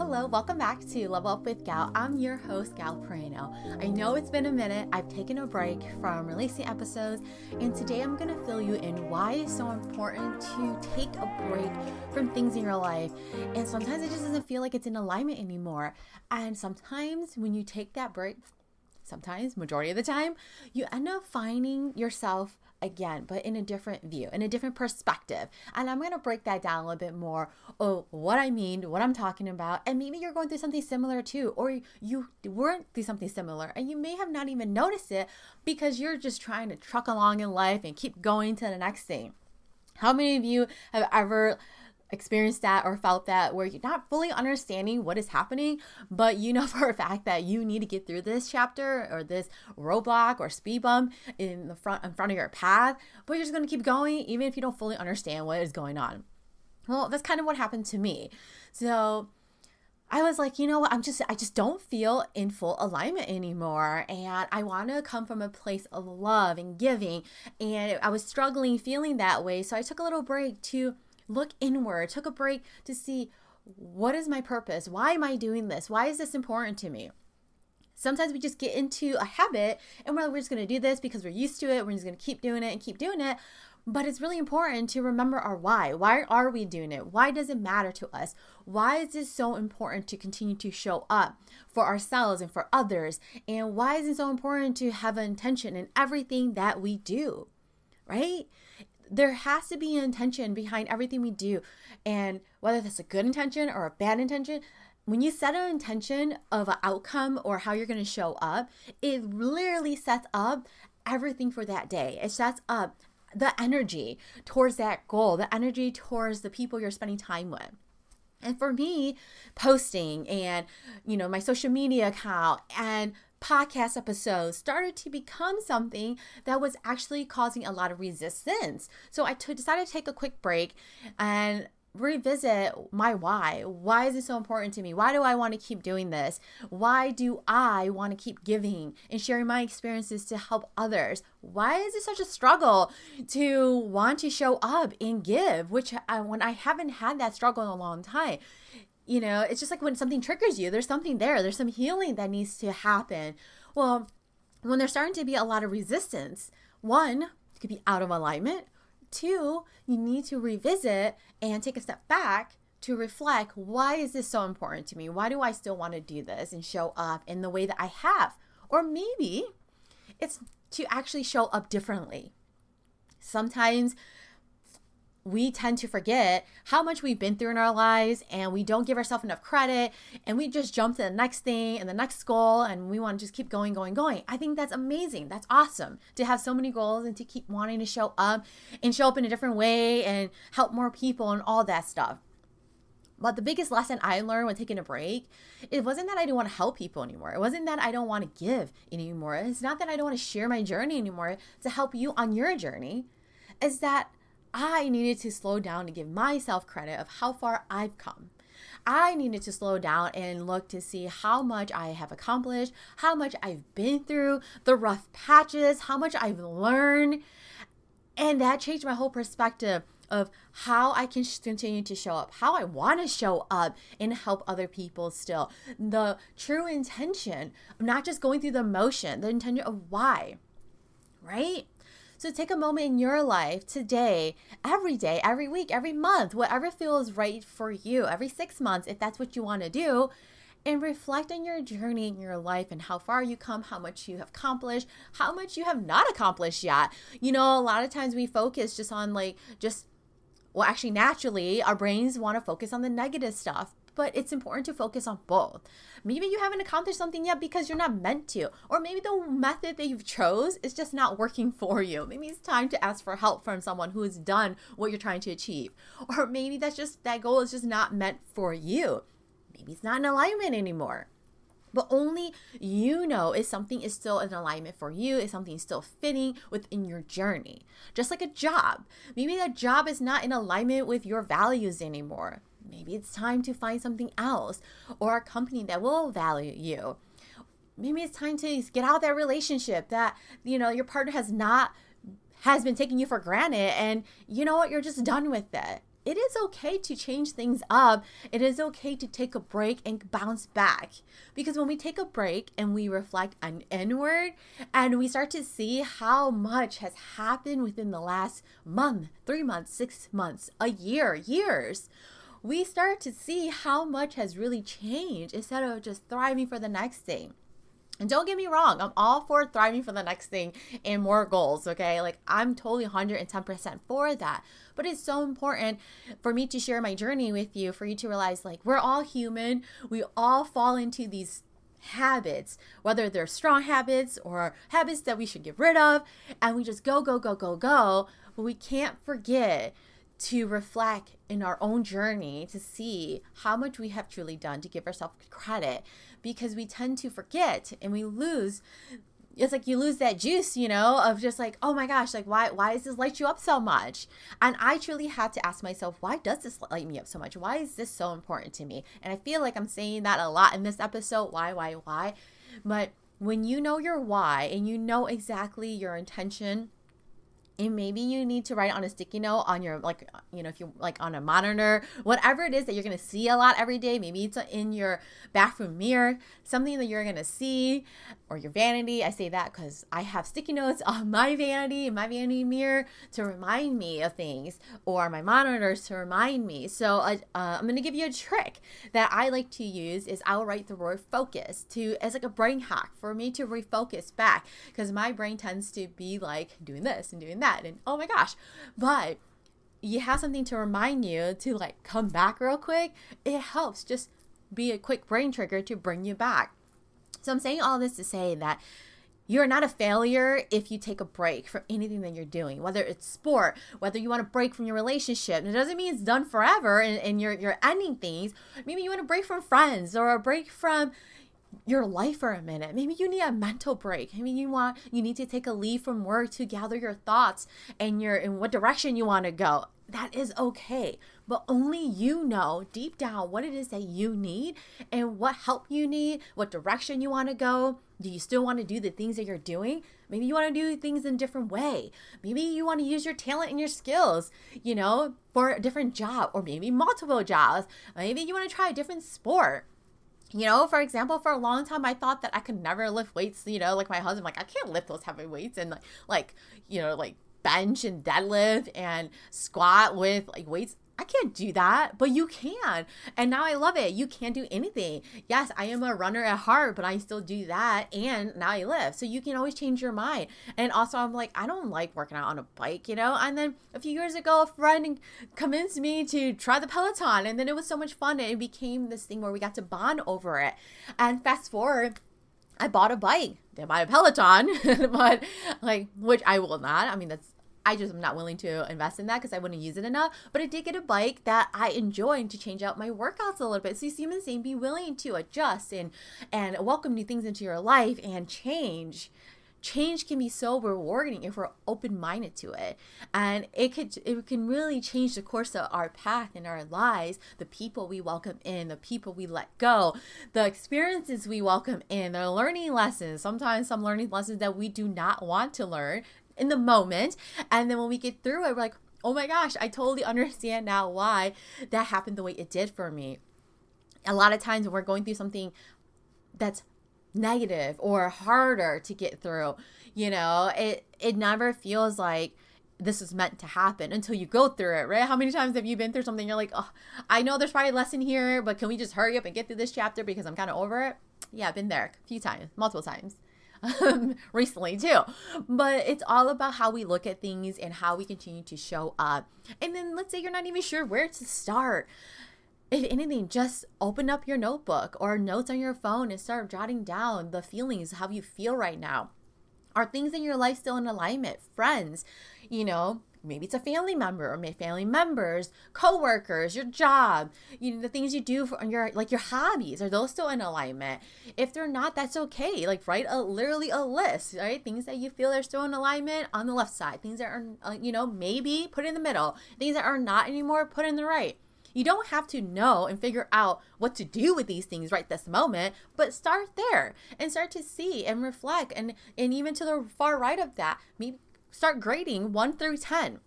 Hello, welcome back to Level Up with Gao. I'm your host, Gao Peraino. I know it's been a minute. I've taken a break from releasing episodes, and today I'm going to fill you in why it's so important to take a break from things in your life. And sometimes it just doesn't feel like it's in alignment anymore. And sometimes when you take that break, sometimes, majority of the time, you end up finding yourself again, but in a different view, in a different perspective. And I'm going to break that down a little bit more. Oh, what I mean, what I'm talking about. And maybe you're going through something similar too, or you weren't through something similar and you may have not even noticed it because you're just trying to truck along in life and keep going to the next thing. How many of you have ever experienced that or felt that where you're not fully understanding what is happening, but you know for a fact that you need to get through this chapter or this roadblock or speed bump in the front in front of your path, but you're just gonna keep going even if you don't fully understand what is going on. Well, that's kind of what happened to me. So I was like, you know what? I'm just, I just don't feel in full alignment anymore. And I want to come from a place of love and giving. And I was struggling feeling that way. So I took a little break to look inward, took a break to see what is my purpose? Why am I doing this? Why is this important to me? Sometimes we just get into a habit and we're, we're just going to do this because we're used to it. We're just going to keep doing it and keep doing it. But it's really important to remember our why. Why are we doing it? Why does it matter to us? Why is this so important to continue to show up for ourselves and for others? And why is it so important to have an intention in everything that we do? Right? There has to be an intention behind everything we do. And whether that's a good intention or a bad intention, when you set an intention of an outcome or how you're going to show up, it literally sets up everything for that day. It sets up the energy towards that goal, the energy towards the people you're spending time with. And for me, posting and, you know, my social media account and podcast episodes started to become something that was actually causing a lot of resistance. So I t- decided to take a quick break and revisit my why. Why is it so important to me? Why do I want to keep doing this? Why do I want to keep giving and sharing my experiences to help others? Why is it such a struggle to want to show up and give, which I, when I haven't had that struggle in a long time? You know, it's just like when something triggers you, there's something there, there's some healing that needs to happen. Well, when there's starting to be a lot of resistance, one, could be out of alignment. Two, you need to revisit and take a step back to reflect why is this so important to me? Why do I still want to do this and show up in the way that I have? Or maybe it's to actually show up differently. Sometimes we tend to forget how much we've been through in our lives and we don't give ourselves enough credit and we just jump to the next thing and the next goal and we want to just keep going, going, going. I think that's amazing. That's awesome to have so many goals and to keep wanting to show up and show up in a different way and help more people and all that stuff. But the biggest lesson I learned when taking a break, it wasn't that I didn't want to help people anymore. It wasn't that I don't want to give anymore. It's not that I don't want to share my journey anymore to help you on your journey. It's that I needed to slow down and give myself credit of how far I've come. I needed to slow down and look to see how much I have accomplished, how much I've been through, the rough patches, how much I've learned. And that changed my whole perspective of how I can continue to show up, how I want to show up and help other people still. The true intention of not just going through the motion, the intention of why, right? So take a moment in your life today, every day, every week, every month, whatever feels right for you, every six months, if that's what you want to do and reflect on your journey in your life and how far you come, how much you have accomplished, how much you have not accomplished yet. You know, a lot of times we focus just on like just well, actually, naturally, our brains want to focus on the negative stuff but it's important to focus on both. Maybe you haven't accomplished something yet because you're not meant to, or maybe the method that you've chose is just not working for you. Maybe it's time to ask for help from someone who has done what you're trying to achieve. Or maybe that's just that goal is just not meant for you. Maybe it's not in alignment anymore. But only you know if something is still in alignment for you, if something is still fitting within your journey. Just like a job. Maybe that job is not in alignment with your values anymore maybe it's time to find something else or a company that will value you. Maybe it's time to get out of that relationship that, you know, your partner has not has been taking you for granted and you know what, you're just done with it. it is okay to change things up. It is okay to take a break and bounce back. Because when we take a break and we reflect on inward and we start to see how much has happened within the last month, three months, six months, a year, years, we start to see how much has really changed instead of just thriving for the next thing. And don't get me wrong, I'm all for thriving for the next thing and more goals, okay? Like, I'm totally 110% for that. But it's so important for me to share my journey with you, for you to realize, like, we're all human. We all fall into these habits, whether they're strong habits or habits that we should get rid of. And we just go, go, go, go, go. But we can't forget to reflect in our own journey to see how much we have truly done to give ourselves credit because we tend to forget and we lose it's like you lose that juice, you know, of just like, oh my gosh, like why why does this light you up so much? And I truly had to ask myself, why does this light me up so much? Why is this so important to me? And I feel like I'm saying that a lot in this episode. Why, why, why? But when you know your why and you know exactly your intention and maybe you need to write on a sticky note on your like you know if you're like on a monitor whatever it is that you're going to see a lot every day. Maybe it's in your bathroom mirror something that you're going to see or your vanity. I say that because i have sticky notes on my vanity my vanity mirror to remind me of things or my monitors to remind me. So uh, uh, i'm to give you a trick that i like to use is i'll write the word focus to as like a brain hack for me to refocus back because my brain tends to be like doing this and doing that and oh my gosh. But you have something to remind you to like come back real quick. It helps. Just be a quick brain trigger to bring you back so i'm saying all this to say that you're not a failure if you take a break from anything that you're doing, whether it's sport, whether you want to break from your relationship. It doesn't mean it's done forever and, and you're you're ending things. Maybe you want to break from friends or a break from your life for a minute. Maybe you need a mental break. I mean, you want you need to take a leave from work to gather your thoughts and your in what direction you want to go. That is okay. But only you know deep down what it is that you need and what help you need, what direction you want to go. Do you still want to do the things that you're doing? Maybe you want to do things in a different way. Maybe you want to use your talent and your skills, you know, for a different job or maybe multiple jobs. Maybe you want to try a different sport you know, for example, for a long time, I thought that I could never lift weights. You know, like my husband, like I can't lift those heavy weights and like, like you know, like bench and deadlift and squat with like weights. I can't do that, but you can. And now I love it. You can do anything. Yes, I am a runner at heart, but I still do that. And now I live. So you can always change your mind. And also, I'm like, I don't like working out on a bike, you know? And then a few years ago, a friend convinced me to try the Peloton. And then it was so much fun. And it became this thing where we got to bond over it. And fast forward, I bought a bike. Didn't buy a Peloton, but like, which I will not. I mean, that's I just am not willing to invest in that because I wouldn't use it enough. But I did get a bike that I enjoy and to change out my workouts a little bit. So you see what I'm saying? Be willing to adjust and and welcome new things into your life and change. Change can be so rewarding if we're open minded to it, and it could it can really change the course of our path in our lives. The people we welcome in, the people we let go, the experiences we welcome in, the learning lessons. Sometimes some learning lessons that we do not want to learn in the moment. And then when we get through it, we're like, oh my gosh, I totally understand now why that happened the way it did for me. A lot of times when we're going through something that's negative or harder to get through, you know, it it never feels like this is meant to happen until you go through it, right? How many times have you been through something you're like, oh, I know there's probably a lesson here, but can we just hurry up and get through this chapter because I'm kind of over it? Yeah, I've been there a few times, multiple times recently too. But it's all about how we look at things and how we continue to show up. And then let's say you're not even sure where to start. If anything, just open up your notebook or notes on your phone and start jotting down the feelings, how you feel right now. Are things in your life still in alignment? Friends, you know, maybe it's a family member or maybe family members co-workers your job you know the things you do for your like your hobbies are those still in alignment? If they're not that's okay like write a literally a list right? Things that you feel are still in alignment on the left side things that are uh, you know maybe put in the middle things that are not anymore put in the right. You don't have to know and figure out what to do with these things right this moment, but start there and start to see and reflect and and even to the far right of that, maybe start grading 1 through 10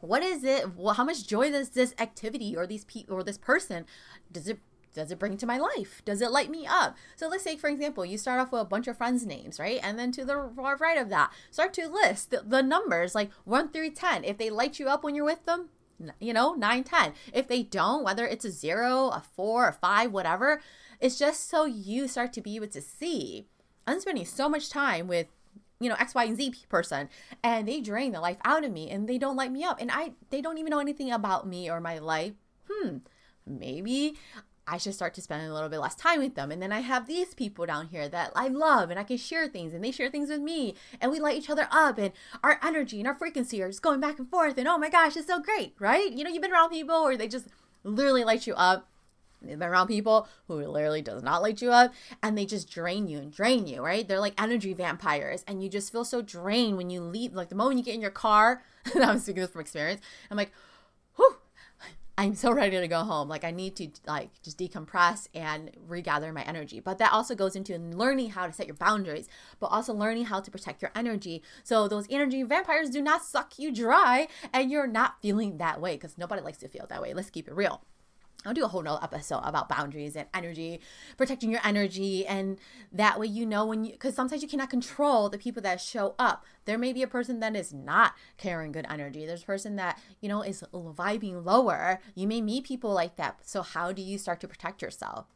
what is it well, how much joy does this activity or these people or this person does it does it bring to my life? Does it light me up? So let's say, for example, you start off with a bunch of friends' names, right? And then to the right of that, start to list the, the numbers like 1 through 10. If they light you up when you're with them, you know, 9, 10. If they don't, whether it's a 0, a 4, a 5, whatever, it's just so you start to be able to see. I'm spending so much time with you know x y and z person and they drain the life out of me and they don't light me up and i they don't even know anything about me or my life hmm maybe I should start to spend a little bit less time with them. And then I have these people down here that I love and I can share things and they share things with me and we light each other up and our energy and our frequency are just going back and forth. And oh my gosh, it's so great, right? You know, you've been around people where they just literally light you up. You've been around people who literally does not light you up and they just drain you and drain you, right? They're like energy vampires and you just feel so drained when you leave. Like the moment you get in your car, and I'm speaking this from experience, I'm like, whew, I'm so ready to go home. Like I need to like just decompress and regather my energy. But that also goes into learning how to set your boundaries, but also learning how to protect your energy. So those energy vampires do not suck you dry and you're not feeling that way because nobody likes to feel that way. Let's keep it real. I'll do a whole nother episode about boundaries and energy, protecting your energy. And that way, you know, when you, because sometimes you cannot control the people that show up. There may be a person that is not carrying good energy. There's a person that, you know, is vibing lower. You may meet people like that. So, how do you start to protect yourself?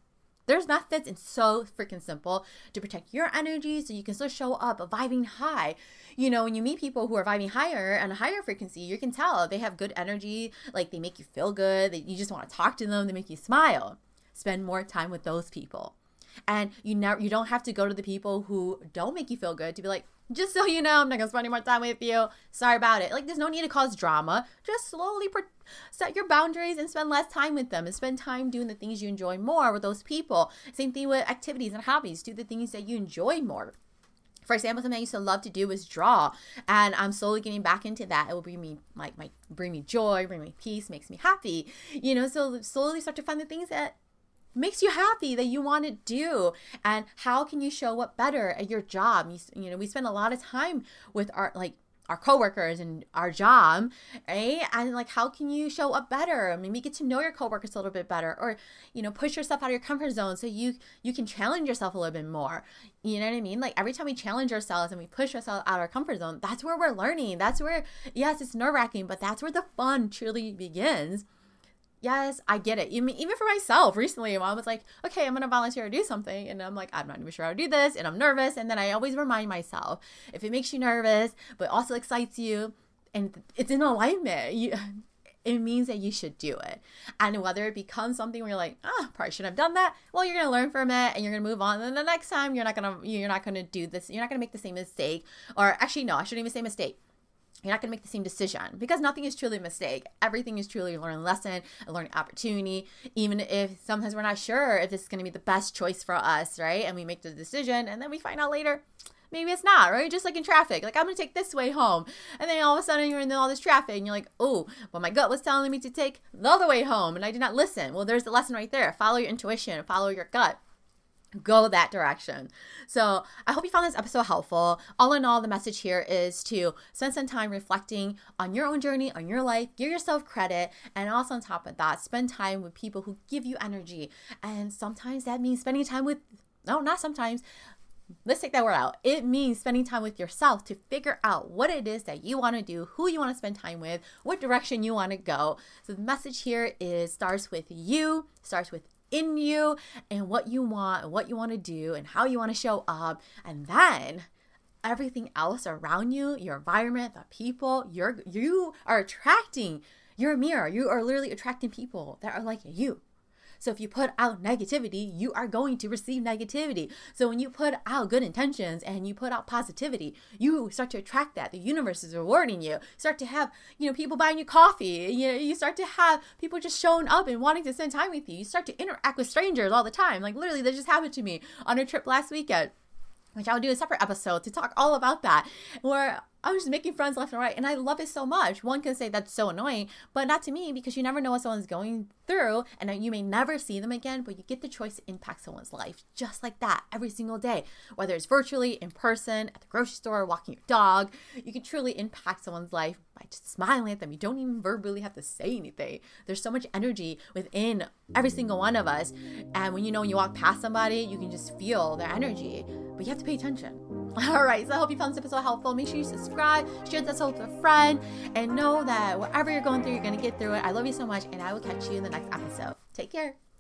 There's methods and so freaking simple to protect your energy so you can still show up vibing high. You know, when you meet people who are vibing higher and a higher frequency, you can tell they have good energy, like they make you feel good, that you just want to talk to them, they make you smile. Spend more time with those people. And you never you don't have to go to the people who don't make you feel good to be like, just so you know, I'm not gonna spend any more time with you. Sorry about it. Like, there's no need to cause drama. Just slowly per- set your boundaries and spend less time with them and spend time doing the things you enjoy more with those people. Same thing with activities and hobbies. Do the things that you enjoy more. For example, something I used to love to do was draw, and I'm slowly getting back into that. It will bring me like my bring me joy, bring me peace, makes me happy. You know, so slowly start to find the things that makes you happy that you want to do and how can you show up better at your job you, you know we spend a lot of time with our like our coworkers and our job, right? And like, how can you show up better? Maybe get to know your coworkers a little bit better, or you know, push yourself out of your comfort zone so you you can challenge yourself a little bit more. You know what I mean? Like every time we challenge ourselves and we push ourselves out of our comfort zone, that's where we're learning. That's where, yes, it's nerve wracking, but that's where the fun truly begins yes, I get it. Even, even for myself, recently, mom was like, okay, I'm going to volunteer to do something. And I'm like, I'm not even sure how to do this. And I'm nervous. And then I always remind myself if it makes you nervous, but also excites you, and it's in alignment, you, it means that you should do it. And whether it becomes something where you're like, ah, oh, probably shouldn't have done that. Well, you're gonna learn from it and you're gonna move on. And then the next time you're not gonna you're not gonna do this, you're not gonna make the same mistake. Or actually no, I shouldn't even say mistake you're not going to make the same decision because nothing is truly a mistake. Everything is truly a learning lesson, a learning opportunity. Even if sometimes we're not sure if this is going to be the best choice for us, right? And we make the decision and then we find out later, maybe it's not, right? Just like in traffic, like I'm going to take this way home. And then all of a sudden you're in all this traffic and you're like, oh, well, my gut was telling me to take the other way home and I did not listen. Well, there's the lesson right there. Follow your intuition, follow your gut go that direction. So I hope you found this episode helpful. All in all, the message here is to spend some time reflecting on your own journey, on your life, give yourself credit, and also on top of that, spend time with people who give you energy. And sometimes that means spending time with, no, not sometimes. Let's take that word out. It means spending time with yourself to figure out what it is that you want to do, who you want to spend time with, what direction you want to go. So the message here is starts with you, starts with in you and what you want and what you want to do and how you want to show up. And then everything else around you, your environment, the people, you're you are attracting. You're a mirror. You are literally attracting people that are like you. So if you put out negativity, you are going to receive negativity. So when you put out good intentions and you put out positivity, you start to attract that. The universe is rewarding you. you start to have, you know, people buying you coffee. You know, you start to have people just showing up and wanting to spend time with you. You start to interact with strangers all the time. Like literally, that just happened to me on a trip last weekend which I'll do a separate episode to talk all about that, where I was just making friends left and right, and I love it so much. One can say that's so annoying, but not to me because you never know what someone's going through, and you may never see them again, but you get the choice to impact someone's life just like that every single day, whether it's virtually, in person, at the grocery store, walking your dog. You can truly impact someone's life by just smiling at them. You don't even verbally have to say anything. There's so much energy within every single one of us, and when you know when you walk past somebody, you can just feel their energy, but you have to pay attention. All right, so I hope you found this episode helpful. Make sure you subscribe, share this with a friend, and know that whatever you're going through, you're going to get through it. I love you so much, and I will catch you in the next episode. Take care.